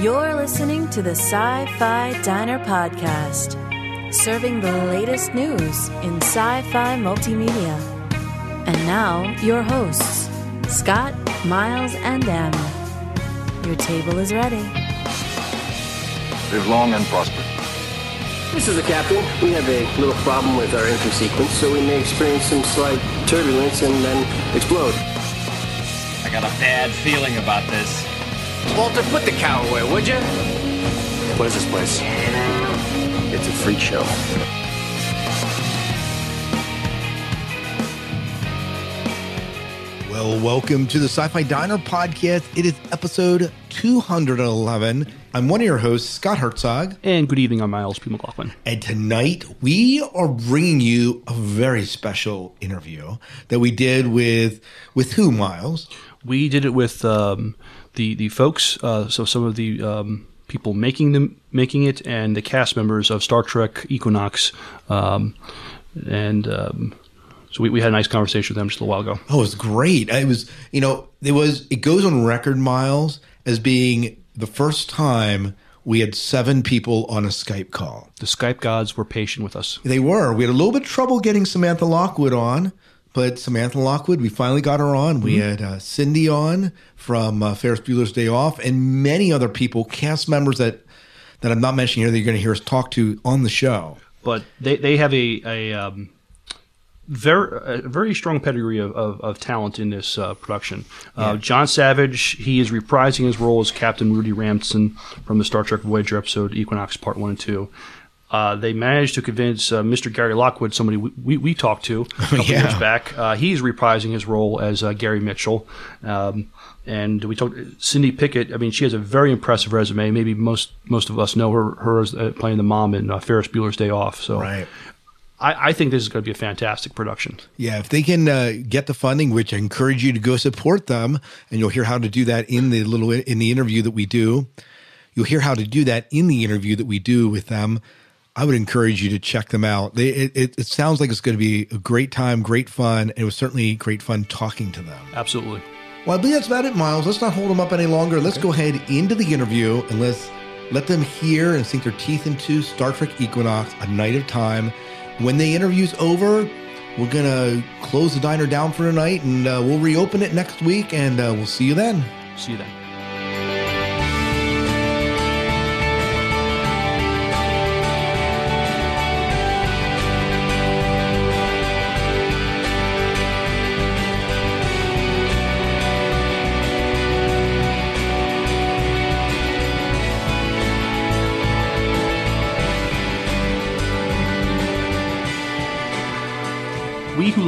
You're listening to the Sci Fi Diner Podcast, serving the latest news in sci fi multimedia. And now, your hosts, Scott, Miles, and Em. Your table is ready. Live long and prosper. This is the captain. We have a little problem with our entry sequence, so we may experience some slight turbulence and then explode. I got a bad feeling about this. Walter, put the cow away, would you? What is this place? It's a freak show. Well, welcome to the Sci Fi Diner podcast. It is episode 211. I'm one of your hosts, Scott Herzog. And good evening, I'm Miles P. McLaughlin. And tonight we are bringing you a very special interview that we did with, with who, Miles? We did it with um, the, the folks, uh, so some of the um, people making them making it, and the cast members of Star Trek Equinox. Um, and um, so we, we had a nice conversation with them just a little while ago. Oh, it was great. It was, you know, it was, it goes on record, Miles, as being the first time we had seven people on a Skype call. The Skype gods were patient with us. They were. We had a little bit of trouble getting Samantha Lockwood on, but Samantha Lockwood, we finally got her on. We had uh, Cindy on from uh, Ferris Bueller's Day Off, and many other people, cast members that that I'm not mentioning here that you're going to hear us talk to on the show. But they, they have a, a um, very a very strong pedigree of, of, of talent in this uh, production. Uh, John Savage, he is reprising his role as Captain Rudy Ransom from the Star Trek Voyager episode Equinox Part One and Two. Uh, they managed to convince uh, Mr. Gary Lockwood, somebody we, we, we talked to a couple Yeah. years back. Uh, he's reprising his role as uh, Gary Mitchell. Um, and we talked Cindy Pickett. I mean, she has a very impressive resume. Maybe most most of us know her her as uh, playing the mom in uh, Ferris Bueller's Day Off. So Right. I, I think this is going to be a fantastic production. Yeah, if they can uh, get the funding, which I encourage you to go support them, and you'll hear how to do that in the little in the interview that we do. You'll hear how to do that in the interview that we do with them. I would encourage you to check them out. They, it, it, it sounds like it's going to be a great time, great fun. and It was certainly great fun talking to them. Absolutely. Well, I believe that's about it, Miles. Let's not hold them up any longer. Let's go ahead into the interview and let's let them hear and sink their teeth into Star Trek Equinox, A Night of Time. When the interview's over, we're going to close the diner down for tonight and uh, we'll reopen it next week and uh, we'll see you then. See you then.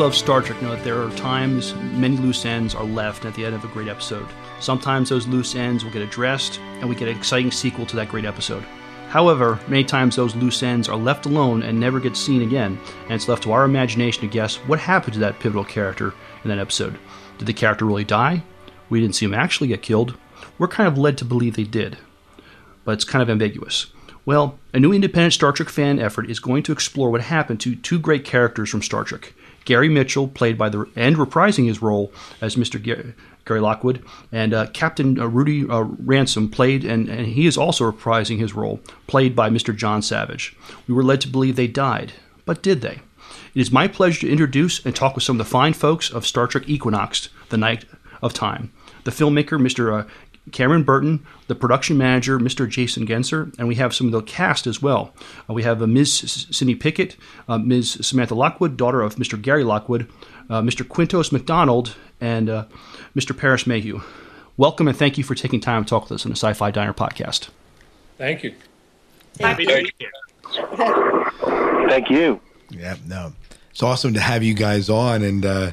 Love Star Trek know that there are times many loose ends are left at the end of a great episode. Sometimes those loose ends will get addressed, and we get an exciting sequel to that great episode. However, many times those loose ends are left alone and never get seen again, and it's left to our imagination to guess what happened to that pivotal character in that episode. Did the character really die? We didn't see him actually get killed. We're kind of led to believe they did but it's kind of ambiguous. Well, a new independent Star Trek fan effort is going to explore what happened to two great characters from Star Trek. Gary Mitchell, played by the and reprising his role as Mr. Gary, Lockwood, and uh, Captain uh, Rudy uh, Ransom, played and, and he is also reprising his role, played by Mr. John Savage. We were led to believe they died, but did they? It is my pleasure to introduce and talk with some of the fine folks of Star Trek Equinox, The Night of Time. The filmmaker, Mr. Cameron Burton, the production manager, Mr. Jason Genser, and we have some of the cast as well. Uh, we have uh, Ms. Cindy Pickett, uh, Ms. Samantha Lockwood, daughter of Mr. Gary Lockwood, uh, Mr. Quintus McDonald, and uh, Mr. Paris Mayhew. Welcome and thank you for taking time to talk with us on the Sci Fi Diner podcast. Thank you. Happy birthday! Thank you. Yeah, no. It's awesome to have you guys on. And uh,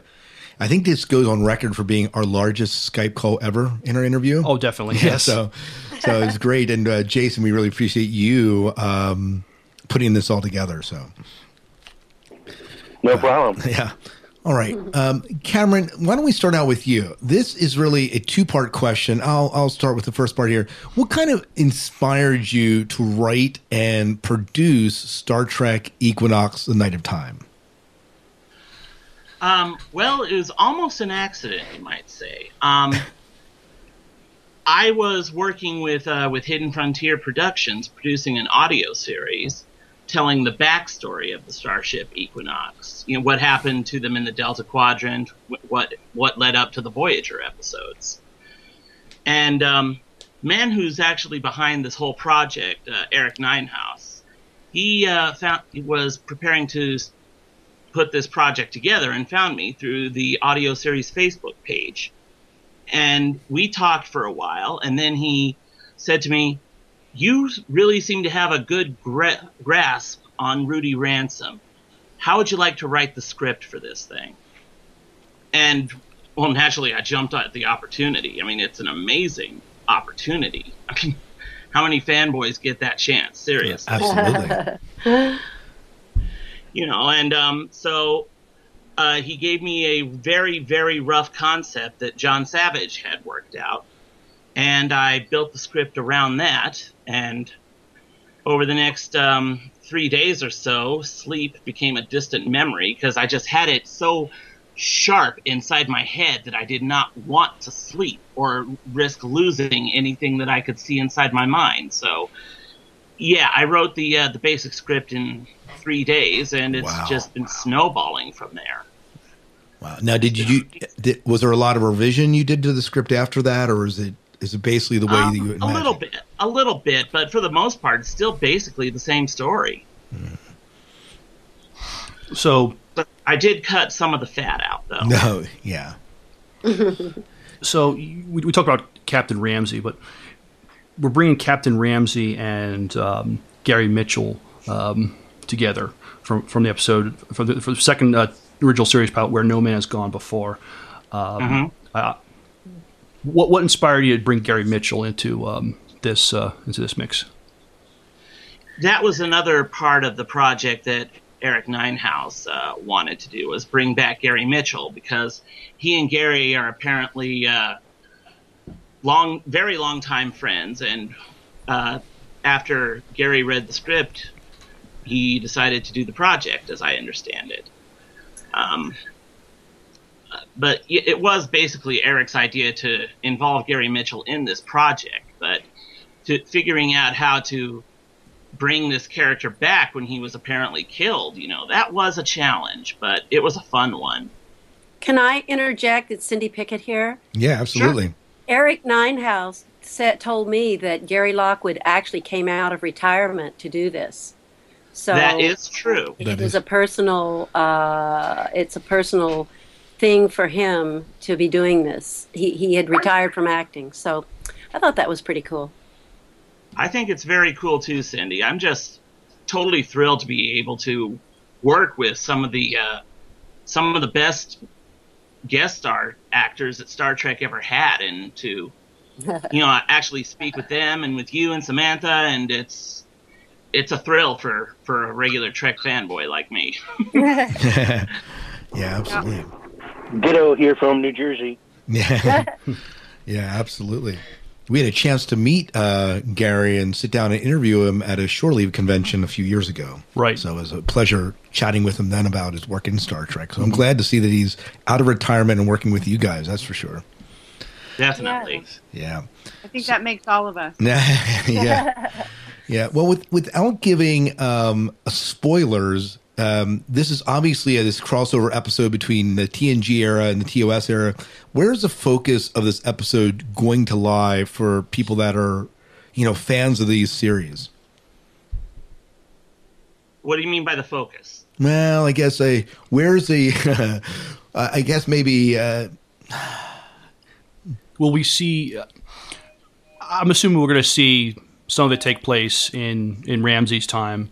I think this goes on record for being our largest Skype call ever in our interview. Oh, definitely. Yeah, Yes. so so it's great. And uh, Jason, we really appreciate you um, putting this all together. So No problem. yeah. All right, um, Cameron. Why don't we start out with you? This is really a two-part question. I'll I'll start with the first part here. What kind of inspired you to write and produce Star Trek Equinox: The Night of Time? Um, well, it was almost an accident, you might say. Um, I was working with uh, with Hidden Frontier Productions, producing an audio series telling the backstory of the starship Equinox. You know what happened to them in the Delta Quadrant, what what led up to the Voyager episodes, and um, man who's actually behind this whole project, uh, Eric Ninehouse, he uh, found was preparing to put this project together and found me through the audio series Facebook page and we talked for a while, and then he said to me, "You really seem to have a good gra- grasp on Rudy Ransom. How would you like to write the script for this thing?" And well, naturally, I jumped at the opportunity. I mean, it's an amazing opportunity. I mean, how many fanboys get that chance? Seriously, Absolutely. you know. And um, so uh, he gave me a very, very rough concept that John Savage had worked out. And I built the script around that. And over the next um, three days or so, sleep became a distant memory because I just had it so sharp inside my head that I did not want to sleep or risk losing anything that I could see inside my mind. So, yeah, I wrote the uh, the basic script in three days, and it's Wow. just been snowballing from there. Wow. Now, did you? Did, was there a lot of revision you did to the script after that, or is it is it basically the way Um, that you a little bit, a little bit, but for the most part, it's still basically the same story. So But I did cut some of the fat out, though. No, yeah, so we, we talked about Captain Ramsey, but we're bringing Captain Ramsey and um, Gary Mitchell um, together from from the episode for the, for the second uh, original series pilot where no man has gone before. Um, uh, what what inspired you to bring Gary Mitchell into um, this uh, into this mix? That was another part of the project that Eric Ninehouse uh, wanted to do was bring back Gary Mitchell because he and Gary are apparently uh, long, very long time friends, and uh, after Gary read the script, he decided to do the project, as I understand it. Um, but it it was basically Eric's idea to involve Gary Mitchell in this project, but to figuring out how to bring this character back when he was apparently killed, you know, that was a challenge, but it was a fun one. Can I interject? It's Cindy Pickett here. yeah, absolutely. Eric Ninehouse said, told me that Gary Lockwood actually came out of retirement to do this. So that is true. it That was a personal. Uh, it's a personal thing for him to be doing this. He he had retired from acting, so I thought that was pretty cool. I think it's very cool too, Cindy. I'm just totally thrilled to be able to work with some of the uh, some of the best guest star actors that Star Trek ever had, and to you know actually speak with them and with you and Samantha, and it's it's a thrill for for a regular Trek fanboy like me. yeah, absolutely. Ditto here from New Jersey. Yeah, yeah, absolutely. We had a chance to meet uh, Gary and sit down and interview him at a shore leave convention a few years ago. Right. So it was a pleasure chatting with him then about his work in Star Trek. So I'm glad to see that he's out of retirement and working with you guys. That's for sure. Definitely. Yeah. I think that makes all of us. yeah. Yeah. Well, with, without giving um, spoilers, um, this is obviously a, this crossover episode between the TNG era and the TOS era. Where's the focus of this episode going to lie for people that are, you know, fans of these series? What do you mean by the focus? Well, I guess a where's the, I guess maybe uh, Will we see? uh, I'm assuming we're going to see some of it take place in in Ramsey's time,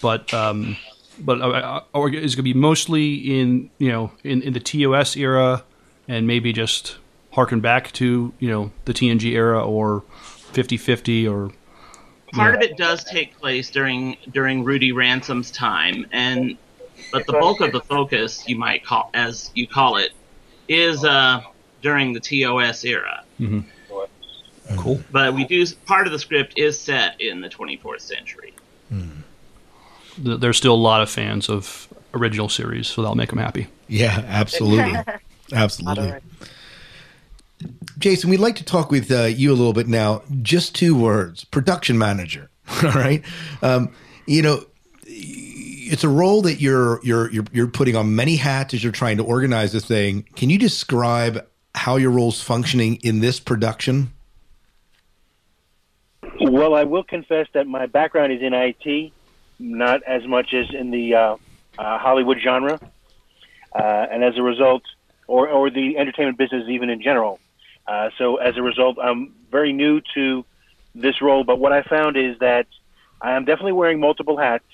but um, but uh, or is going to be mostly in you know in, in the TOS era, and maybe just harken back to you know the TNG era or 50-50 or Part of it does take place during during Rudy Ransom's time, and but the bulk of the focus, you might call as you call it, is uh, during the TOS era. Cool. But we do part of the script is set in the 24th century. Th- There's still a lot of fans of original series, so that'll make them happy. Yeah, absolutely. absolutely. Jason, we'd like to talk with uh, you a little bit now. Just two words: production manager. All right. Um, you know, it's a role that you're you're you're you're putting on many hats as you're trying to organize this thing. Can you describe how your role's functioning in this production? Well, I will confess that my background is in IT, not as much as in the uh, uh, Hollywood genre, uh, and as a result, or or the entertainment business even in general. Uh, so as a result, I'm very new to this role. But what I found is that I am definitely wearing multiple hats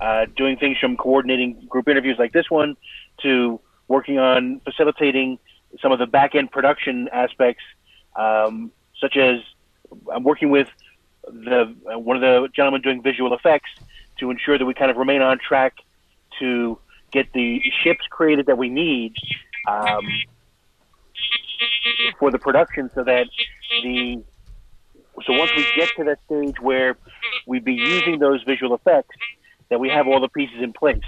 uh, doing things from coordinating group interviews like this one to working on facilitating some of the back end production aspects, um, such as I'm working with the uh, one of the gentlemen doing visual effects to ensure that we kind of remain on track to get the ships created that we need um, for the production, so that the so once we get to that stage where we'd be using those visual effects, that we have all the pieces in place.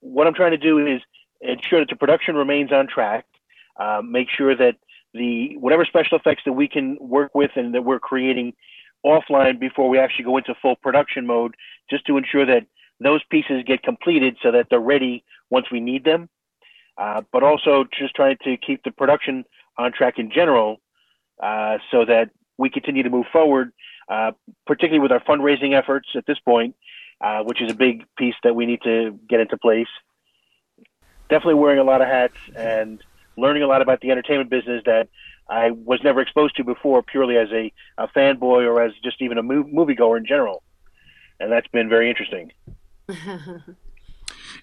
What I'm trying to do is ensure that the production remains on track, uh, make sure that the whatever special effects that we can work with and that we're creating offline before we actually go into full production mode, just to ensure that those pieces get completed so that they're ready once we need them. Uh, but also just trying to keep the production on track in general uh, so that we continue to move forward, uh, particularly with our fundraising efforts at this point, uh, which is a big piece that we need to get into place. Definitely wearing a lot of hats and learning a lot about the entertainment business that I was never exposed to before, purely as a, a fanboy or as just even a mov- moviegoer in general. And that's been very interesting. and,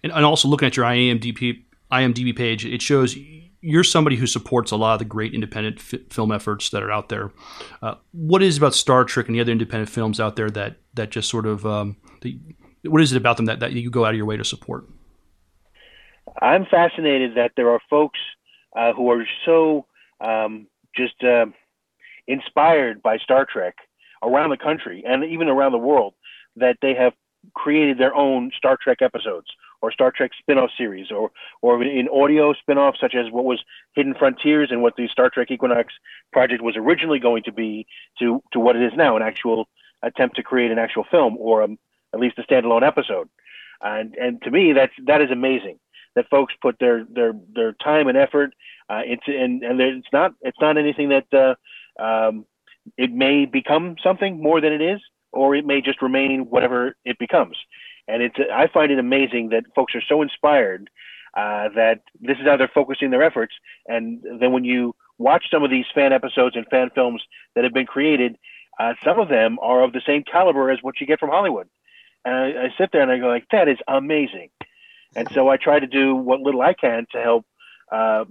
and also looking at your IMDb IMDb page, it shows you're somebody who supports a lot of the great independent f- film efforts that are out there. Uh, what is about Star Trek and the other independent films out there that that just sort of um, the, what is it about them that, that you go out of your way to support? I'm fascinated that there are folks uh, who are so um, just uh, inspired by Star Trek around the country and even around the world that they have created their own Star Trek episodes or Star Trek spin-off series or or in audio spin-offs such as what was Hidden Frontiers and what the Star Trek Equinox project was originally going to be to to what it is now an actual attempt to create an actual film or um, at least a standalone episode. And and to me that's that is amazing that folks put their their their time and effort uh, into and and it's not it's not anything that uh, um, it may become something more than it is or it may just remain whatever it becomes and it's I find it amazing that folks are so inspired uh, that this is how they're focusing their efforts. And then when you watch some of these fan episodes and fan films that have been created, uh, some of them are of the same caliber as what you get from Hollywood. And I, I sit there and I go like, that is amazing. And so I try to do what little I can to help uh,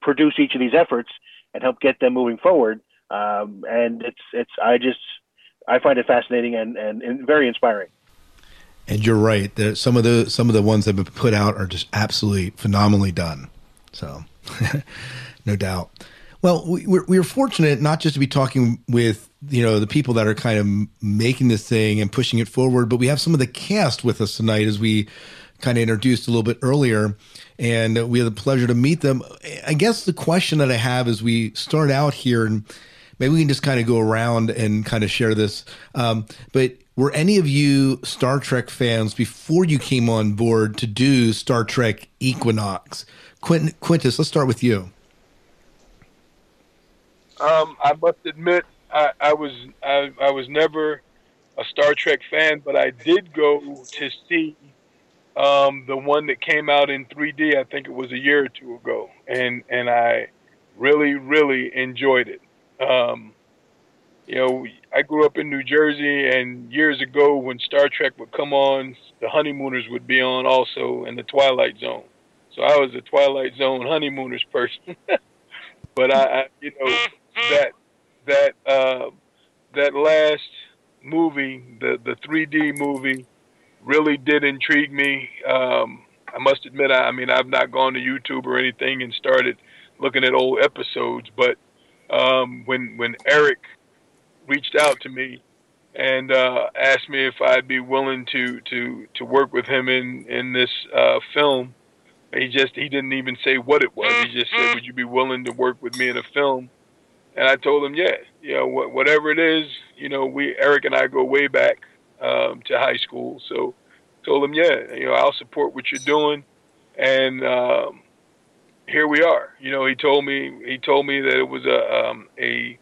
produce each of these efforts and help get them moving forward. Um, and it's it's I just I find it fascinating and, and, and very inspiring. And you're right. That some of the some of the ones that have been put out are just absolutely phenomenally done. So, no doubt. Well, we, we're, we're fortunate not just to be talking with you know the people that are kind of making this thing and pushing it forward, but we have some of the cast with us tonight, as we kind of introduced a little bit earlier, and we had the pleasure to meet them. I guess the question that I have as we start out here, and maybe we can just kind of go around and kind of share this. Um, but were any of you Star Trek fans before you came on board to do Star Trek Equinox? Quint- Quintus, let's start with you. Um, I must admit, I, I was I, I, was never a Star Trek fan, but I did go to see um, the one that came out in 3D. I think it was a year or two ago, and and I really really enjoyed it. Um, you know, I grew up in New Jersey, and years ago when Star Trek would come on, the Honeymooners would be on also, in the Twilight Zone. So I was a Twilight Zone Honeymooners person. but I, I, you know, that that uh, that last movie, the the 3D movie, really did intrigue me. Um, I must admit, I, I mean, I've not gone to YouTube or anything and started looking at old episodes, but um, when when Eric reached out to me and uh, asked me if I'd be willing to to to work with him in in this uh, film. he just he didn't even say what it was. He just said, "Would you be willing to work with me in a film?" And I told him, "Yeah, you know, wh- whatever it is, you know, we Eric and I go way back um, to high school, so told him, yeah, you know, I'll support what you're doing, and um, here we are. You know, he told me he told me that it was a um, a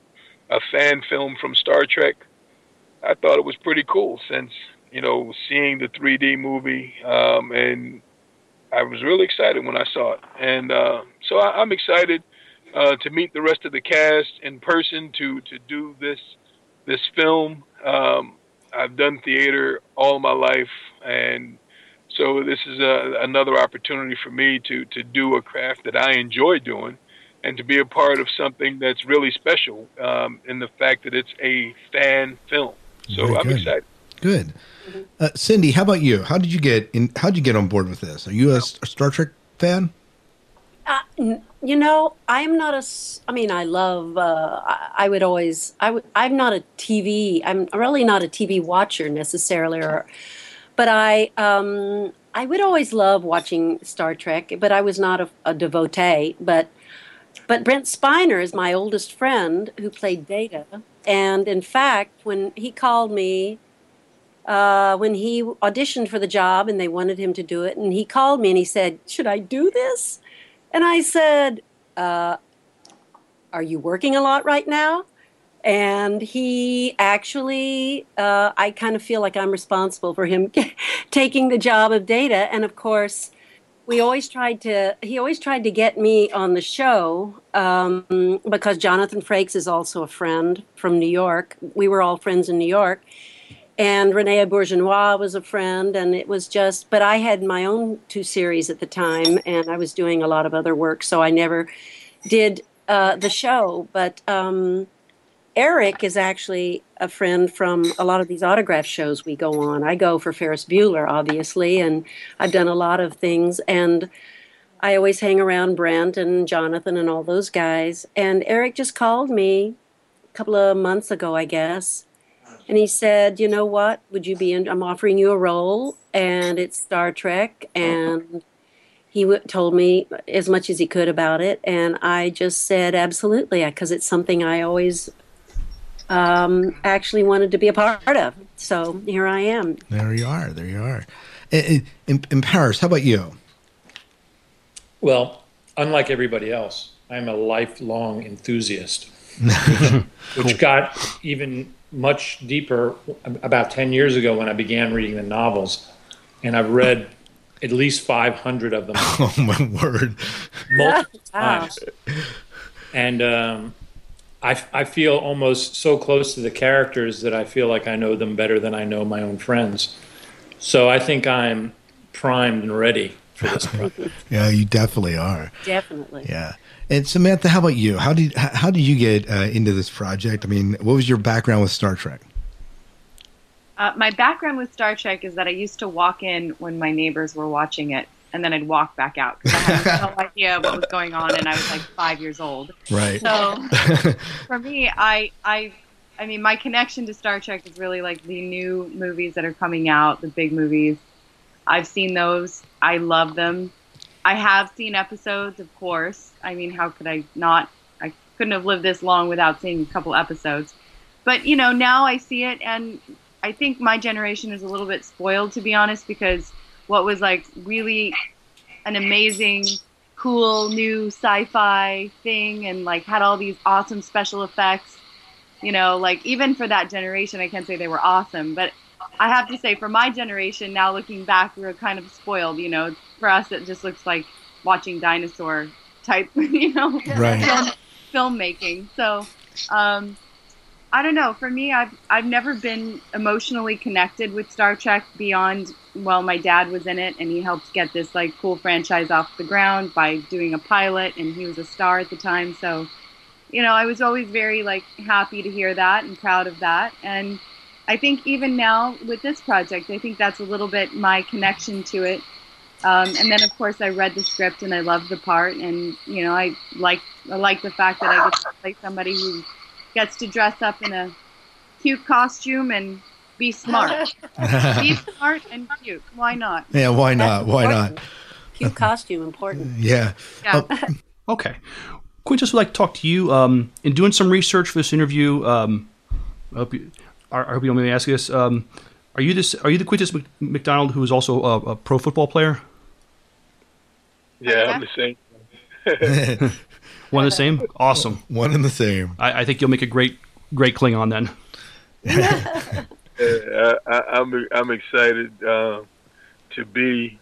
a fan film from Star Trek. I thought it was pretty cool since you know seeing the 3D movie, um, and I was really excited when I saw it, and uh, so I, I'm excited uh, to meet the rest of the cast in person to to do this this film. Um, I've done theater all my life, and so this is a, another opportunity for me to to do a craft that I enjoy doing, and to be a part of something that's really special um, in the fact that it's a fan film. So Very I'm good. excited. Good. Uh, Cindy, how about you? How did you get in? How did you get on board with this? Are you a Star Trek fan? You know, I'm not a. I mean, I love. Uh, I, would always. I'm not a TV. I'm really not a TV watcher necessarily, or, but I. Um, I would always love watching Star Trek, but I was not a, a devotee. But, but Brent Spiner is my oldest friend who played Data, and in fact, when he called me uh, when he auditioned for the job and they wanted him to do it. And he called me and he said, Should I do this? And I said, uh, Are you working a lot right now? And he actually, uh, I kind of feel like I'm responsible for him taking the job of data. And of course, we always tried to, he always tried to get me on the show um, because Jonathan Frakes is also a friend from New York. We were all friends in New York and René Auberjonois was a friend, and it was just. But I had my own two series at the time, and I was doing a lot of other work, so I never did uh, the show. But um, Eric is actually a friend from a lot of these autograph shows we go on. I go for Ferris Bueller, obviously, and I've done a lot of things, and I always hang around Brent and Jonathan and all those guys. And Eric just called me a couple of months ago, I guess and he said, "You know what? Would you be? In, I'm offering you a role, and it's Star Trek." And he w- told me as much as he could about it, and I just said, "Absolutely," because it's something I always um, actually wanted to be a part of. So here I am. There you are. There you are. In, in, in Paris, how about you? Well, unlike everybody else, I'm a lifelong enthusiast, which got even much deeper about 10 years ago when I began reading the novels. And I've read at least 500 of them Oh my word! multiple Wow. times. And um, I, I feel almost so close to the characters that I feel like I know them better than I know my own friends. So I think I'm primed and ready for this project. Yeah, you definitely are. Definitely. Yeah. And Samantha, how about you? How did how, did you get uh, into this project? I mean, what was your background with Star Trek? Uh, my background with Star Trek is that I used to walk in when my neighbors were watching it, and then I'd walk back out because I had no idea what was going on, and I was like five years old. Right. So for me, I, I, I mean, my connection to Star Trek is really like the new movies that are coming out, the big movies. I've seen those. I love them. I have seen episodes, of course. I mean, how could I not? I couldn't have lived this long without seeing a couple episodes. But you know, now I see it, and I think my generation is a little bit spoiled, to be honest, because what was like really an amazing, cool new sci-fi thing, and like had all these awesome special effects. You know, like even for that generation, I can't say they were awesome, but I have to say, for my generation, now looking back, we were kind of spoiled. You know, for us, it just looks like watching dinosaur type, you know, Right. film, filmmaking. So, um, I don't know. For me, I've I've never been emotionally connected with Star Trek beyond. Well, my dad was in it, and he helped get this like cool franchise off the ground by doing a pilot, and he was a star at the time. So, you know, I was always very like happy to hear that and proud of that. And I think even now with this project, I think that's a little bit my connection to it. Um, and then of course I read the script and I loved the part, and you know I like I like the fact that I get to play somebody who gets to dress up in a cute costume and be smart. be smart and cute. Why not? Yeah, why not? Why not? Cute costume, important. Yeah. Yeah. Okay. Quintus would like to talk to you. Um, in doing some research for this interview, um, I hope you, I I hope you don't mind me asking this. Um, are you this? Are you the Quintus McDonald who is also a, a pro football player? Yeah, I'm the same. One and the same. Awesome. One and the same. I, I think you'll make a great, great Klingon then. Uh, I, I'm I'm excited uh, to be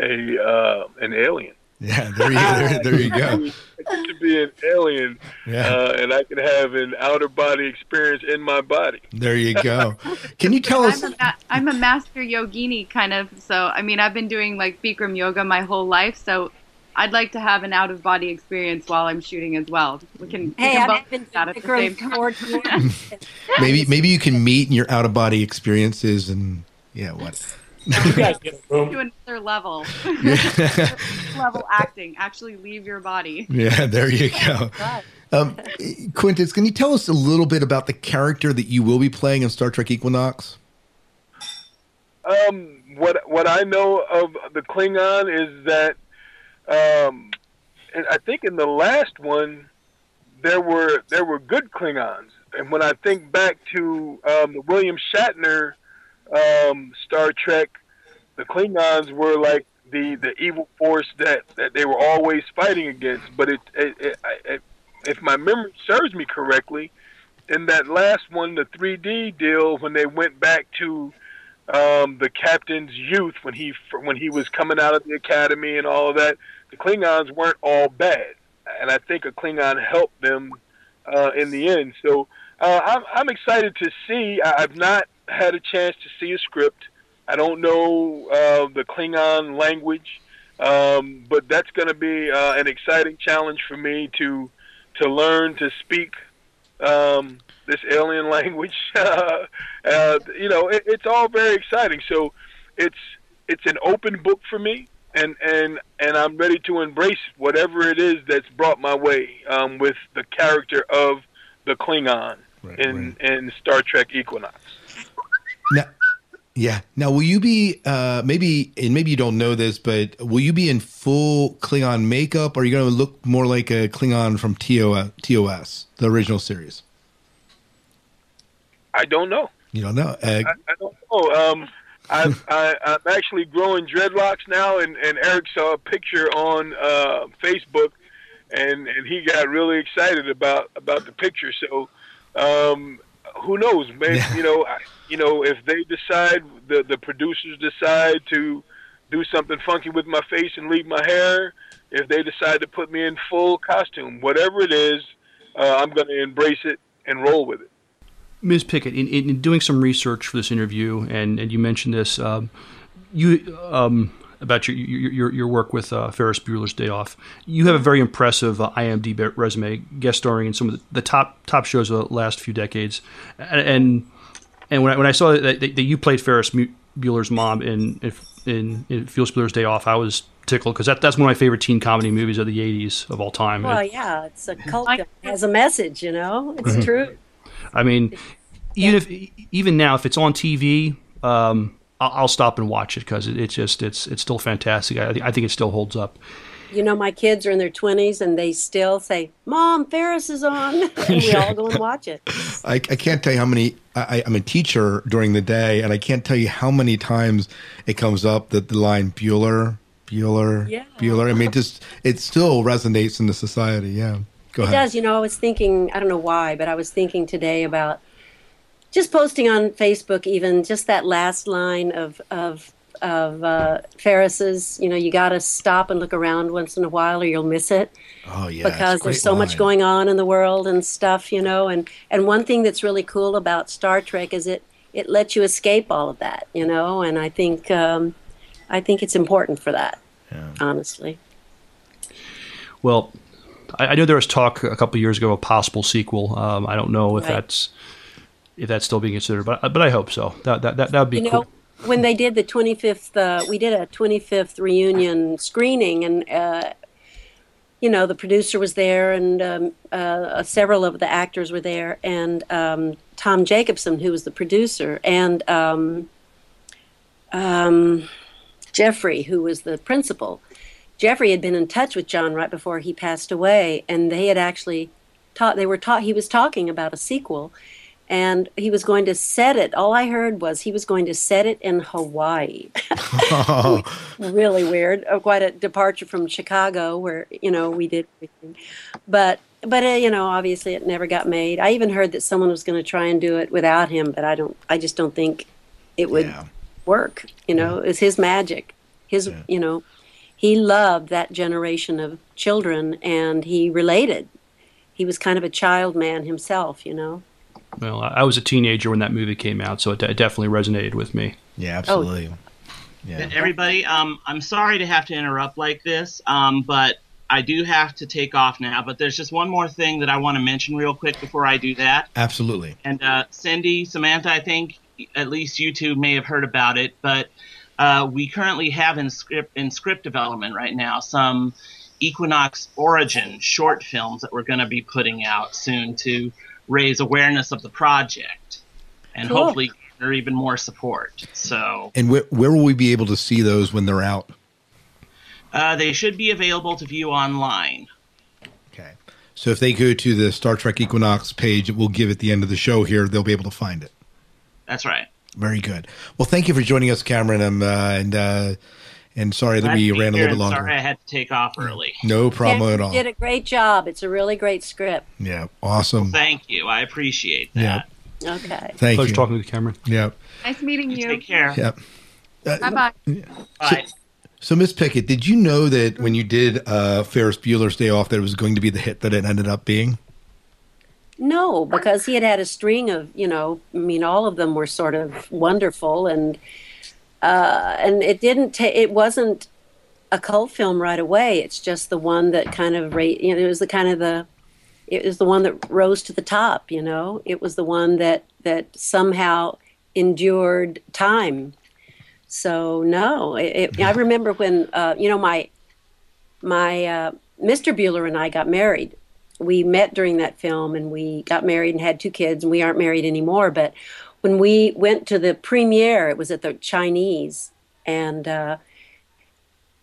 a uh, an alien. Yeah, there you, there, there you go. I get to be an alien, Yeah. uh, and I can have an outer body experience in my body. There you go. Can you tell us? I'm a, ma- I'm a master yogini kind of. So I mean, I've been doing like Bikram yoga my whole life. So I'd like to have an out of body experience while I'm shooting as well. We can. we Hey, can I've both been do that at the same time. Maybe maybe you can meet in your out of body experiences and yeah, what? You guys get a room. to another level. level acting. Actually, leave your body. Yeah, there you go. Um, Quintus, can you tell us a little bit about the character that you will be playing in Star Trek Equinox? Um, what what I know of the Klingon is that, um, and I think in the last one, there were there were good Klingons, and when I think back to um, the William Shatner um, Star Trek, the Klingons were like the the evil force that that they were always fighting against. But it, it, it, it if my memory serves me correctly, in that last one, the 3D deal, when they went back to um, the captain's youth when he when he was coming out of the academy and all of that, the Klingons weren't all bad, and I think a Klingon helped them uh, in the end. So uh, I'm I'm excited to see. I've not had a chance to see a script. I don't know uh, the Klingon language, um, but that's going to be uh, an exciting challenge for me to to learn to speak um, this alien language. uh, you know, it, it's all very exciting. So it's it's an open book for me, and and and I'm ready to embrace whatever it is that's brought my way um, with the character of the Klingon in in Star Trek Equinox. Now, yeah. Now, will you be uh, maybe, and maybe you don't know this, but will you be in full Klingon makeup? Or are you going to look more like a Klingon from TO, TOS, the original series? I don't know. You don't know. Uh, I, I don't know. Um, I've, I, I'm actually growing dreadlocks now, and, and Eric saw a picture on uh, Facebook, and, and he got really excited about, about the picture. So, um, who knows? Maybe you know, I, you know, if they decide the the producers decide to do something funky with my face and leave my hair, if they decide to put me in full costume, whatever it is, uh, I'm going to embrace it and roll with it. Ms. Pickett, in, in doing some research for this interview, and, and you mentioned this, um, you um, about your, your your your work with uh, Ferris Bueller's Day Off. You have a very impressive uh, IMDb resume, guest starring in some of the, the top top shows of the last few decades, and and, and when I, when I saw that, that you played Ferris Bueller's mom in in, in Ferris Bueller's Day Off, I was tickled because that, that's one of my favorite teen comedy movies of the '80s of all time. Well, yeah, it's a cult that has a message, you know? It's Mhm. true. I mean, even if even now, if it's on TV, um, I'll, I'll stop and watch it because it, it's just it's it's still fantastic. I, think- I think it still holds up. You know, my kids are in their 20s and they still say, Mom, Ferris is on. and we all go and watch it. I, I can't tell you how many. I, I'm a teacher during the day, and I can't tell you how many times it comes up that the line Bueller, Bueller, Yeah. Bueller. I mean, just it still resonates in the society. Yeah, go it ahead. It does. You know, I was thinking, I don't know why, but I was thinking today about just posting on Facebook, even just that last line of, of, of uh, Ferris's, you know, you got to stop and look around once in a while or you'll miss it. Oh yeah, because there's great so much going on in the world and stuff, you know. And and one thing that's really cool about Star Trek is it it lets you escape all of that, you know. And I think um, I think it's important for that, honestly. Well, I, I know there was talk a couple of years ago of a possible sequel. Um, I don't know if Right. that's if that's still being considered, but but I hope so. That that that would be you cool. know, when they did the 25th, uh, we did a 25th reunion screening, and uh, you know, the producer was there, and um, uh, several of the actors were there, and um, Tom Jacobson, who was the producer, and um, um, Jeffrey, who was the principal. Jeffrey had been in touch with John right before he passed away, and they had actually taught. They were taught. He was talking about a sequel, and he was going to set it. All I heard was he was going to set it in Hawaii. really weird. Oh, quite a departure from Chicago, where you know we did everything. But but uh, you know, obviously it never got made. I even heard that someone was going to try and do it without him, but I don't. I just don't think it would work. You know, it's his magic. His you know, he loved that generation of children, and he related. He was kind of a child man himself. You know. Well, I I was a teenager when that movie came out, so it, it definitely resonated with me. Yeah, absolutely. Yeah, Everybody, um, I'm sorry to have to interrupt like this, um, but I do have to take off now. But there's just one more thing that I want to mention real quick before I do that. Absolutely. And uh, Cindy, Samantha, I think at least you two may have heard about it, but uh, we currently have in script in script development right now some Equinox Origin short films that we're going to be putting out soon to raise awareness of the project and Cool. hopefully garner even more support. So And where, where will we be able to see those when they're out? uh, they should be available to view online. Okay. So if they go to the Star Trek Equinox page, we'll give at the end of the show here, they'll be able to find it. That's right. Very good. Well, thank you for joining us, Cameron. Um, uh, and uh, and sorry that Glad we to be ran a little bit longer. Sorry I had to take off early. No problem Ken, at you all. did a great job. It's a really great script. Yeah, awesome. Thank you. I appreciate Yeah, that. Okay. thank Pleasure you. talking with Cameron. Yeah, Nice meeting you. Take care. Yep. Bye bye. Bye. So, Miss Pickett, did you know that when you did uh, Ferris Bueller's Day Off, that it was going to be the hit that it ended up being? No, because he had had a string of, you know, I mean, all of them were sort of wonderful, and uh, and it didn't. Ta- it wasn't a cult film right away. It's just the one that kind of, ra- you know, it was the kind of the, it was the one that rose to the top. You know, it was the one that that somehow endured time. So no, it, it, I remember when, uh, you know, my my uh, Mr. Bueller and I got married. We met during that film, and we got married and had two kids. And we aren't married anymore. But when we went to the premiere, it was at the Chinese, and uh,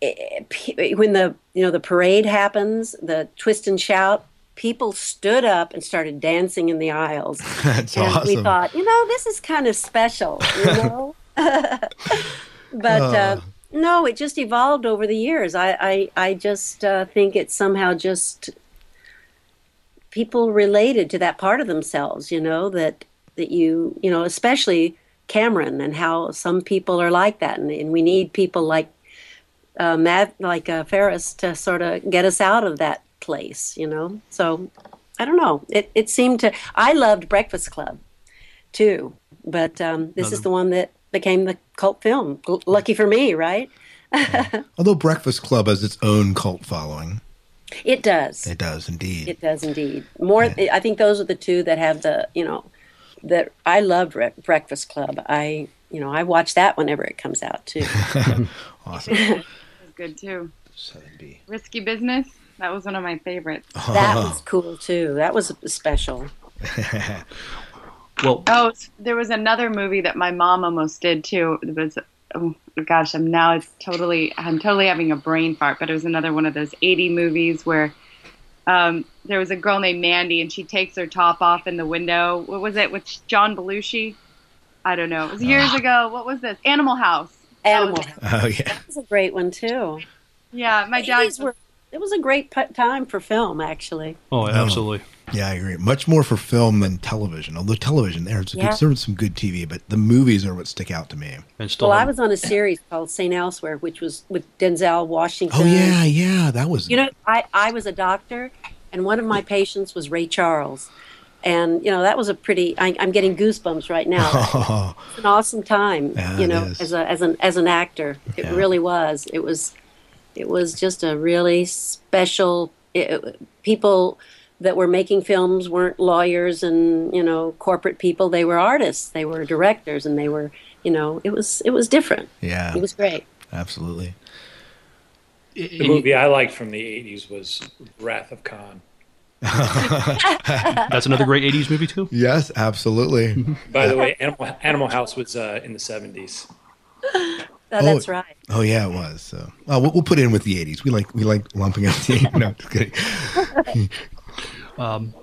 it- when the you know the parade happens, the twist and shout, people stood up and started dancing in the aisles. That's and we thought, you know, this is kind of special, you know. but uh, Oh. no, it just evolved over the years. I I, I just uh, think it's somehow just people related to that part of themselves, you know, that that you you know, especially Cameron and how some people are like that, and, and we need people like uh, Matt, like uh, Ferris to sort of get us out of that place, you know. So I don't know. It it seemed to. I loved Breakfast Club too, but um, this is the one that became the cult film. L- lucky for me, right? Although Breakfast Club has its own cult following, It does. it does indeed. It does indeed. More, I think those are the two that have the you know that I loved Bre- Breakfast Club. I you know I watch that whenever it comes out too. awesome. It was good too. Risky Business. That was one of my favorites. that was cool too. That was special. Well, Oh, there was another movie that my mom almost did too. It was, oh gosh, I'm now it's totally, I'm totally having a brain fart. But it was another one of those 80 movies where um, there was a girl named Mandy and she takes her top off in the window. What was it with John Belushi? I don't know. It was years ago. What was this? Animal House. Animal. House. Oh yeah. That was a great one too. Yeah, my dad. These were. It was a great pu- time for film, actually. Oh, absolutely. Yeah, I agree. Much more for film than television. Although television, there's Yeah. there's some good TV, but the movies are what stick out to me. And Well, I was on a series called St. Elsewhere, which was with Denzel Washington. Oh yeah, yeah, that was. You know, I, I was a doctor, and one of my patients was Ray Charles. And, you know, that was a pretty, I, I'm getting goosebumps right now. Oh, It's an awesome time, Yeah, you know, as, a, as, an, as an actor. It Yeah. really was. It was, it was just a really special, it, people that were making films weren't lawyers and, you know, corporate people. They were artists. They were directors and they were, you know, it was, it was different. yeah, It was great. absolutely. The movie I liked from the 80s was Wrath of Khan. That's another great 80s movie, too. Yes, absolutely. By the way, Animal, Animal House was uh, in the 70s. Oh, that's right. Oh yeah, it was. So oh, we'll, we'll put it in with the '80s. We like we like lumping up the '80s. No, just kidding. Um,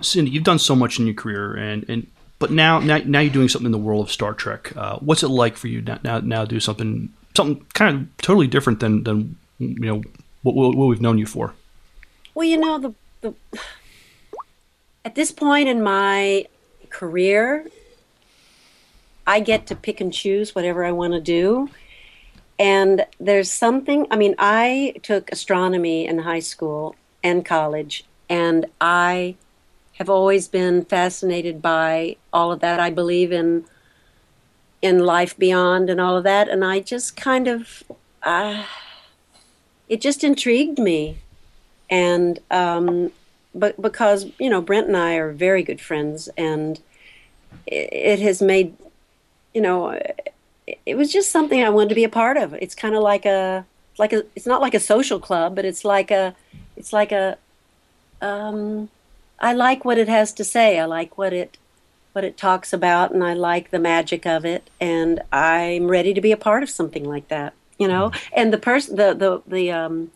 Cindy, you've done so much in your career, and, and but now, now now you're doing something in the world of Star Trek. Uh, what's it like for you now? Now, now do something something kind of totally different than than you know what, what we've known you for. Well, you know the the at this point in my career, I get to pick and choose whatever I want to do. And there's something, I mean, I took astronomy in high school and college, and I have always been fascinated by all of that. I believe in in life beyond and all of that, and I just kind of uh, it just intrigued me, and um, but because you know Brent and I are very good friends, and it, it has made you know it was just something I wanted to be a part of. It's kind of like a like a it's not like a social club, but it's like a it's like a um I like what it has to say. I like what it what it talks about and I like the magic of it and I'm ready to be a part of something like that, you know? And the person the the the um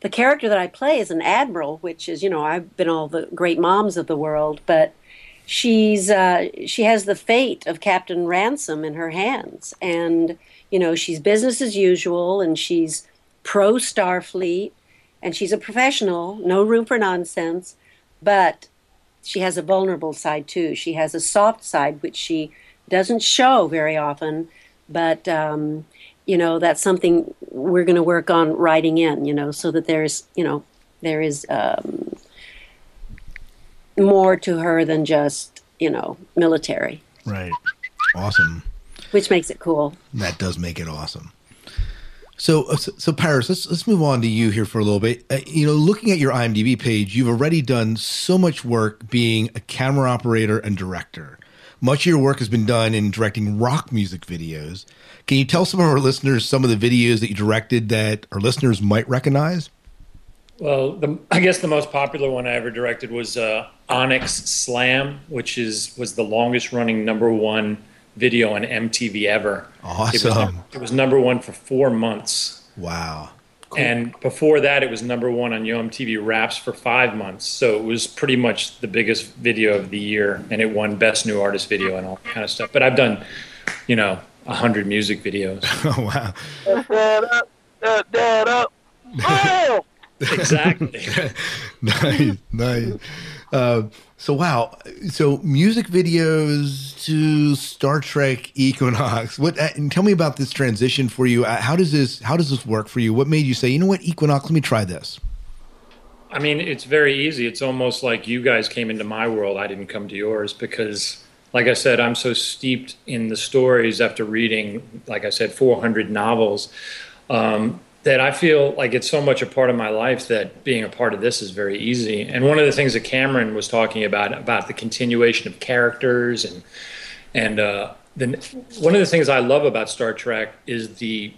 the character that I play is an admiral, which is, you know, I've been all the great moms of the world, but she's uh, she has the fate of Captain Ransom in her hands, and you know she's business as usual, and she's pro Starfleet, and she's a professional, no room for nonsense, but she has a vulnerable side too. She has a soft side which she doesn't show very often, but um, you know that's something we're going to work on writing in. You know, so that there's you know there is. Um, more to her than just you know military right. Awesome. which makes it cool That does make it awesome. So, uh, so, so Paris, let's let's move on to you here for a little bit. Uh, you know, looking at your IMDb page, you've already done so much work being a camera operator and director. Much of your work has been done in directing rock music videos. Can you tell some of our listeners some of the videos that you directed that our listeners might recognize? Well, the, I guess the most popular one I ever directed was uh, Onyx Slam, which is was the longest running number one video on MTV ever. It was, Awesome. it was number one for four months. Wow. And before that, it was number one on Yo MTV Raps for five months. So it was pretty much the biggest video of the year, and it won Best New Artist Video and all that kind of stuff. But I've done, you know, a hundred music videos. Oh wow. Dad up, dad up. Oh! exactly. nice, nice. Uh, so wow, so music videos to Star Trek Equinox. What? Uh, and tell me about this transition for you. Uh, how does this? How does this work for you? What made you say, you know what, Equinox? Let me try this. I mean, it's very easy. It's almost like you guys came into my world. I didn't come to yours because, like I said, I'm so steeped in the stories after reading, like I said, 400 novels, um, that I feel like it's so much a part of my life that being a part of this is very easy. And one of the things that Cameron was talking about, about the continuation of characters and, and, uh, then one of the things I love about Star Trek is the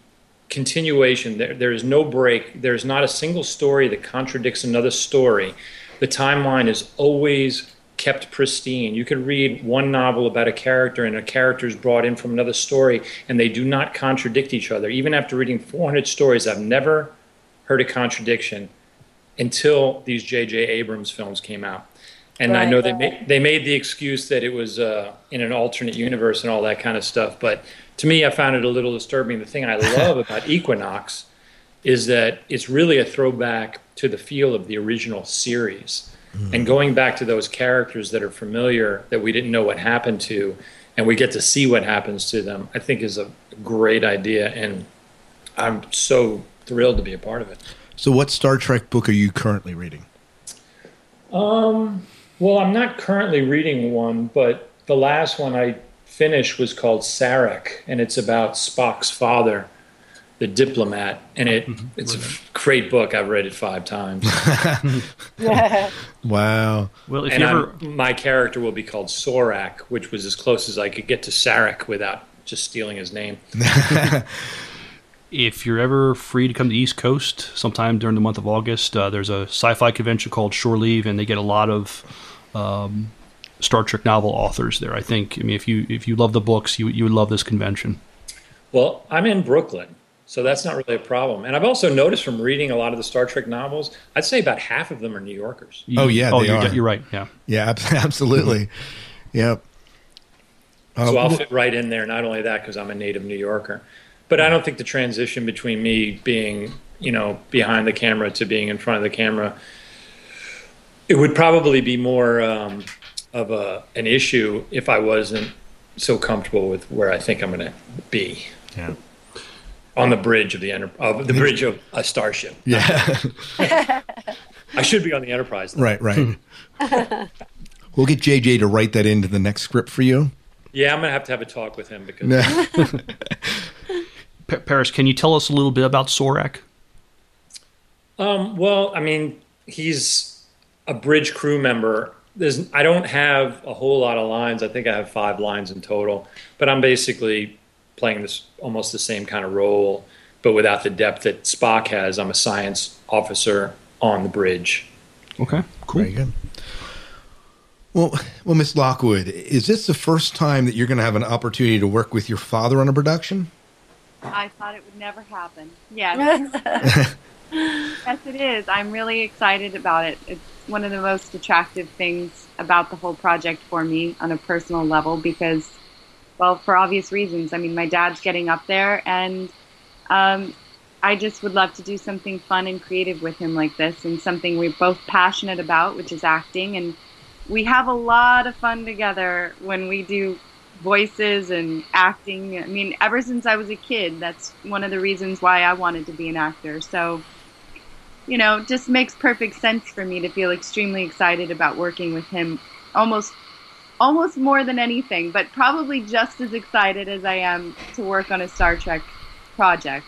continuation. There, there is no break. There's not a single story that contradicts another story. The timeline is always kept pristine. You can read one novel about a character and a character is brought in from another story and they do not contradict each other. Even after reading 400 stories, I've never heard a contradiction until these J.J. Abrams films came out. And I know they right. made, they made the excuse that it was uh, in an alternate universe and all that kind of stuff. But to me, I found it a little disturbing. The thing I love about Equinox is that it's really a throwback to the feel of the original series and going back to those characters that are familiar that we didn't know what happened to and we get to see what happens to them i think is a great idea and i'm so thrilled to be a part of it. So, what Star Trek book are you currently reading? um, well i'm not currently reading one but the last one i finished was called sarek and it's about spock's father the diplomat and it it's a great book i've read it five times Wow. Well, if and you I'm- ever my character will be called Sorak, which was as close as I could get to Sarek without just stealing his name. if you're ever free to come to the East Coast sometime during the month of August, uh, there's a sci-fi convention called Shore Leave, and they get a lot of um, Star Trek novel authors there. I think. I mean, if you if you love the books, you you would love this convention. Well, I'm in Brooklyn, so that's not really a problem. And I've also noticed from reading a lot of the Star Trek novels, I'd say about half of them are New Yorkers. Oh yeah, oh, they you're, are. you're right. Yeah. Yeah, absolutely. yep. So Uh, I'll fit right in there. Not only that, because I'm a native New Yorker, but I don't think the transition between me being, you know, behind the camera to being in front of the camera, it would probably be more um, of a an issue if I wasn't so comfortable with where I think I'm going to be. Yeah. On the bridge of the enter- of the bridge of a starship. Yeah. I should be on the Enterprise. though. right, right. We'll get JJ to write that into the next script for you. Yeah, I'm gonna have to have a talk with him because Pa- Paris, can you tell us a little bit about Sorak? Um, well, I mean, he's a bridge crew member. There's, I don't have a whole lot of lines. I think I have five lines in total, but I'm basically playing this almost the same kind of role, but without the depth that Spock has. I'm a science officer on the bridge. Okay, cool. Very good. Well, well, Miss Lockwood, is this the first time that you're going to have an opportunity to work with your father on a production? I thought it would never happen. Yes. yes, it is. I'm really excited about it. It's one of the most attractive things about the whole project for me on a personal level because, well, for obvious reasons. I mean, my dad's getting up there, and um, I just would love to do something fun and creative with him like this, and something we're both passionate about, which is acting. And we have a lot of fun together when we do voices and acting. I mean, ever since I was a kid, that's one of the reasons why I wanted to be an actor. So, you know, just makes perfect sense for me to feel extremely excited about working with him almost almost more than anything, but probably just as excited as I am to work on a Star Trek project.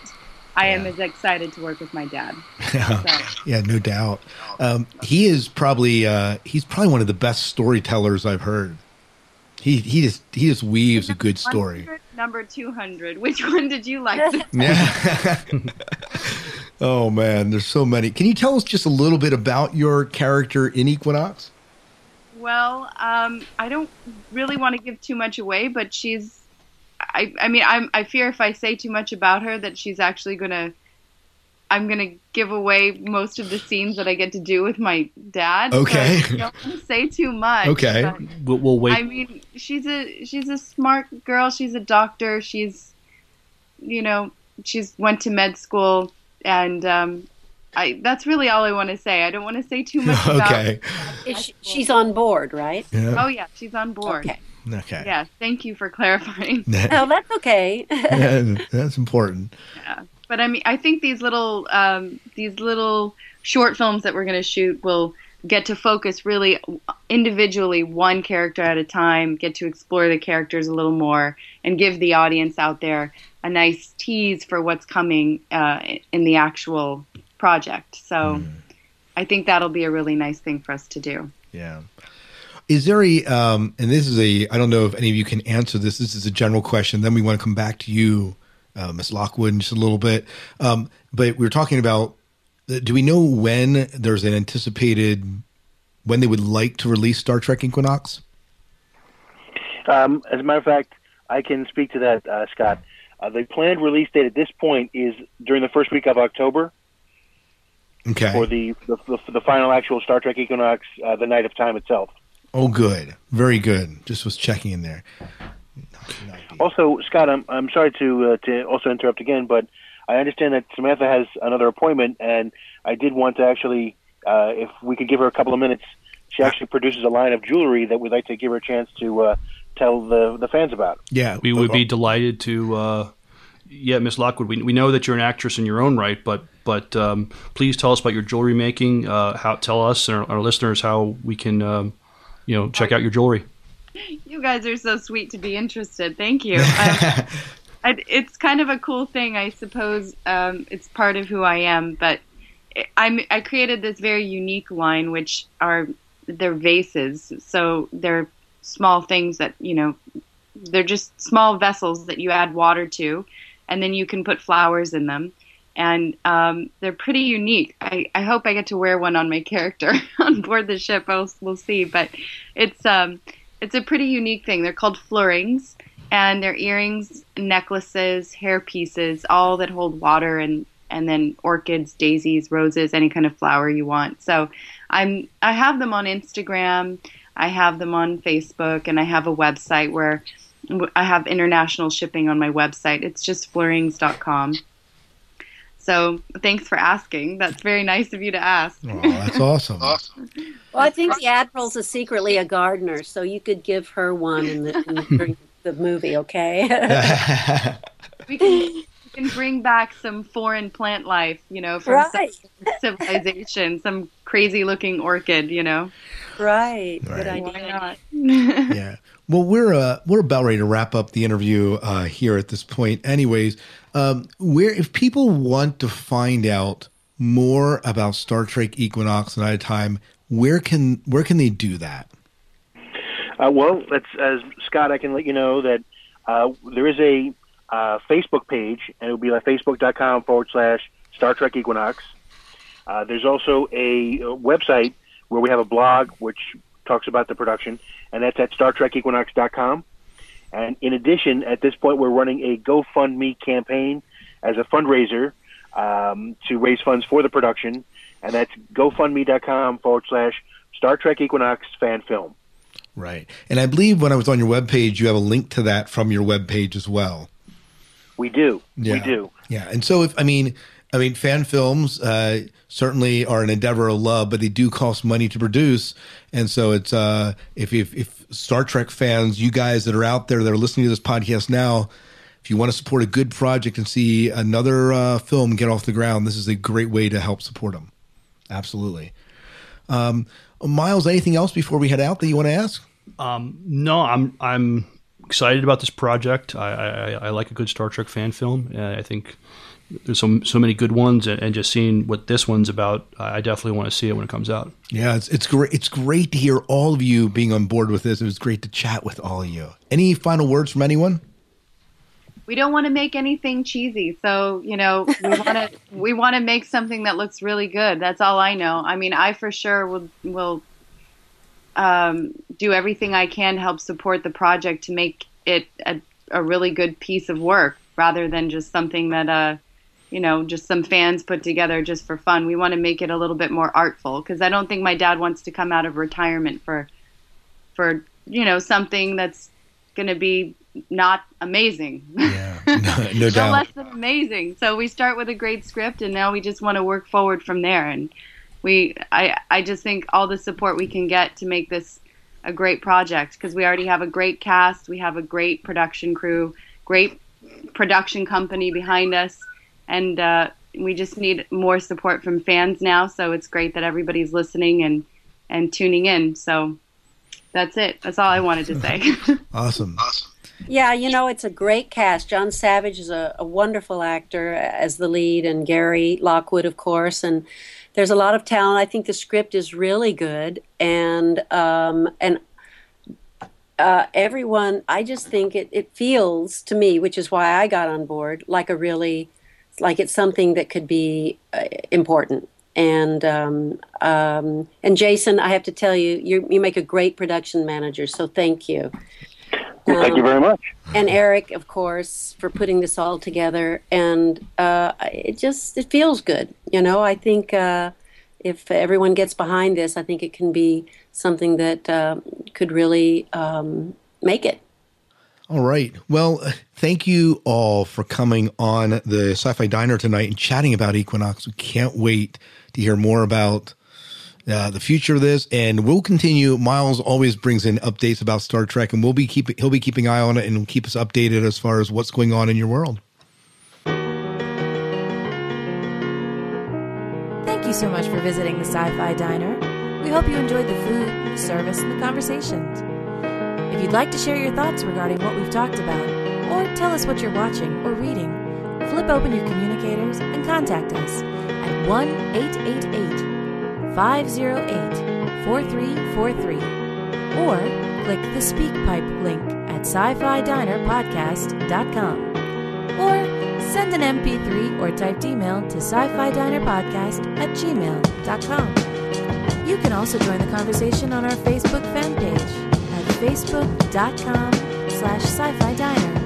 I am as excited to work with my dad. yeah, no doubt. Um, he is probably uh, he's probably one of the best storytellers I've heard. He he just he just weaves a good story. Number 200. Which one did you like? Yeah. oh man, there's so many. Can you tell us just a little bit about your character in Equinox? Well, um, I don't really want to give too much away, but she's. I, I mean, I'm, I fear if I say too much about her that she's actually gonna. I'm gonna give away most of the scenes that I get to do with my dad. so Okay. I don't want to say too much. Okay. We'll, we'll wait. I mean, she's a she's a smart girl. She's a doctor. She's, you know, she's went to med school, and um, I that's really all I want to say. I don't want to say too much about. Okay. Is she- she's on board, right? Yeah. Oh yeah, she's on board. Okay. Okay. Yeah, thank you for clarifying. No, that's okay. Yeah, that's important. Yeah. But I mean, I think these little um, these little short films that we're going to shoot will get to focus really individually one character at a time, get to explore the characters a little more, and give the audience out there a nice tease for what's coming uh, in the actual project. So I think that'll be a really nice thing for us to do. Yeah. Is there a um and this is a I don't know if any of you can answer this. This is a general question. Then we want to come back to you, uh, Miss Lockwood, in just a little bit. Um, but we were talking about uh, do we know when there's an anticipated when they would like to release Star Trek Equinox? Um, as a matter of fact, I can speak to that, uh, Scott. Uh, the planned release date at this point is during the first week of October Okay. for the the, the, the final actual Star Trek Equinox, uh, the night of time itself. Oh, good. Very good. Just was checking in there. Also, Scott, I'm I'm sorry to uh, to also interrupt again, but I understand that Samantha has another appointment, and I did want to actually, uh, if we could give her a couple of minutes, she actually produces a line of jewelry that we'd like to give her a chance to uh, tell the the fans about. Yeah. we would be delighted to. Uh, yeah, Miss Lockwood, we, we know that you're an actress in your own right, but but um, please tell us about your jewelry making. Uh, how tell us and our, our listeners how we can um, you know check out your jewelry. You guys are so sweet to be interested. Thank you. Um, I, it's kind of a cool thing, I suppose. Um, it's part of who I am, but I'm, I created this very unique line, which are they're vases. So they're small things that you know, they're just small vessels that you add water to, and then you can put flowers in them. And um, they're pretty unique. I, I hope I get to wear one on my character on board the ship. We'll, we'll see. But it's um, it's a pretty unique thing. They're called fleurings, and they're earrings, necklaces, hair pieces, all that hold water and and then orchids, daisies, roses, any kind of flower you want. So I'm I have them on Instagram, I have them on Facebook, and I have a website where I have international shipping on my website. It's just fleurings.com. So thanks for asking. That's very nice of you to ask. Oh, that's awesome. awesome. Well, I think the admiral's is secretly a gardener, so you could give her one in the, in the, the movie, okay? we can we can bring back some foreign plant life, you know, from right. some civilization, some crazy looking orchid, you know. Right. Right. Good Why idea. not? yeah. Well, we're uh, we're about ready to wrap up the interview uh, here at this point. Anyways, um, where if people want to find out more about Star Trek Equinox Night of Time, where can where can they do that? Uh, well, as Scott. I can let you know that uh, there is a uh, Facebook page, and it will be like facebook.com forward slash Star Trek Equinox. Uh, there's also a, website where we have a blog which talks about the production, and that's at StarTrekEquinox.com. And in addition, at this point, we're running a GoFundMe campaign as a fundraiser um, to raise funds for the production, and that's GoFundMe.com forward slash Star Trek Equinox fan film. Right. And I believe when I was on your webpage, you have a link to that from your webpage as well. We do. Yeah. We do. Yeah. And so if I mean I mean fan films uh, certainly are an endeavor of love, but they do cost money to produce. And so it's uh if if, if Star Trek fans, you guys that are out there that are listening to this podcast now, if you want to support a good project and see another uh, film get off the ground, this is a great way to help support them. Absolutely. Um, Miles, anything else before we head out that you want to ask? Um, no, I'm I'm excited about this project. I, I, I like a good Star Trek fan film. Uh, I think there's so so many good ones, and, and just seeing what this one's about, I definitely want to see it when it comes out. Yeah, it's it's great. It's great to hear all of you being on board with this. It was great to chat with all of you. Any final words from anyone? we don't want to make anything cheesy so you know we want to we want to make something that looks really good that's all i know i mean i for sure will will um, do everything i can to help support the project to make it a, a really good piece of work rather than just something that uh you know just some fans put together just for fun we want to make it a little bit more artful because i don't think my dad wants to come out of retirement for for you know something that's going to be not amazing Yeah, no, no no doubt. less than amazing. So we start with a great script, and now we just want to work forward from there. And we, I, I just think all the support we can get to make this a great project because we already have a great cast, we have a great production crew, great production company behind us, and uh, we just need more support from fans now. So it's great that everybody's listening and and tuning in. So that's it. That's all I wanted to say. Awesome. Awesome. Yeah, you know, it's a great cast. John Savage is a, a wonderful actor as the lead, and Gary Lockwood, of course. And there's a lot of talent. I think the script is really good, and um, and uh, everyone. I just think it, it feels to me, which is why I got on board, like a really like it's something that could be uh, important. And um, um, and Jason, I have to tell you, you you make a great production manager. So thank you. Well, thank you Um, very much. and Eric, of course, for putting this all together. And uh, it just it feels good, you know. I think uh, if everyone gets behind this, I think it can be something that uh, could really um, make it. All right. Well, thank you all for coming on the Sci-Fi Diner tonight and chatting about Equinox. We can't wait to hear more about uh, the future of this, and we'll continue. Miles always brings in updates about Star Trek, and we'll be keeping he'll be keeping eye on it and keep us updated as far as what's going on in your world. Thank you so much for visiting the Sci Fi Diner. We hope you enjoyed the food, the service, and the conversations. If you'd like to share your thoughts regarding what we've talked about, or tell us what you're watching or reading, flip open your communicators and contact us at 1 888 508 4343 or click the SpeakPipe link at sci fi diner podcast.com or send an MP3 or typed email to sci fi diner podcast at gmail.com. You can also join the conversation on our Facebook fan page facebook.com slash sci-fi diner.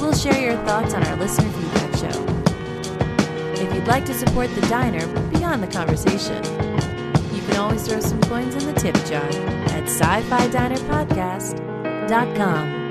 We'll share your thoughts on our listener feedback show. If you'd like to support the diner beyond the conversation, you can always throw some coins in the tip jar at sci-fi diner podcast.com.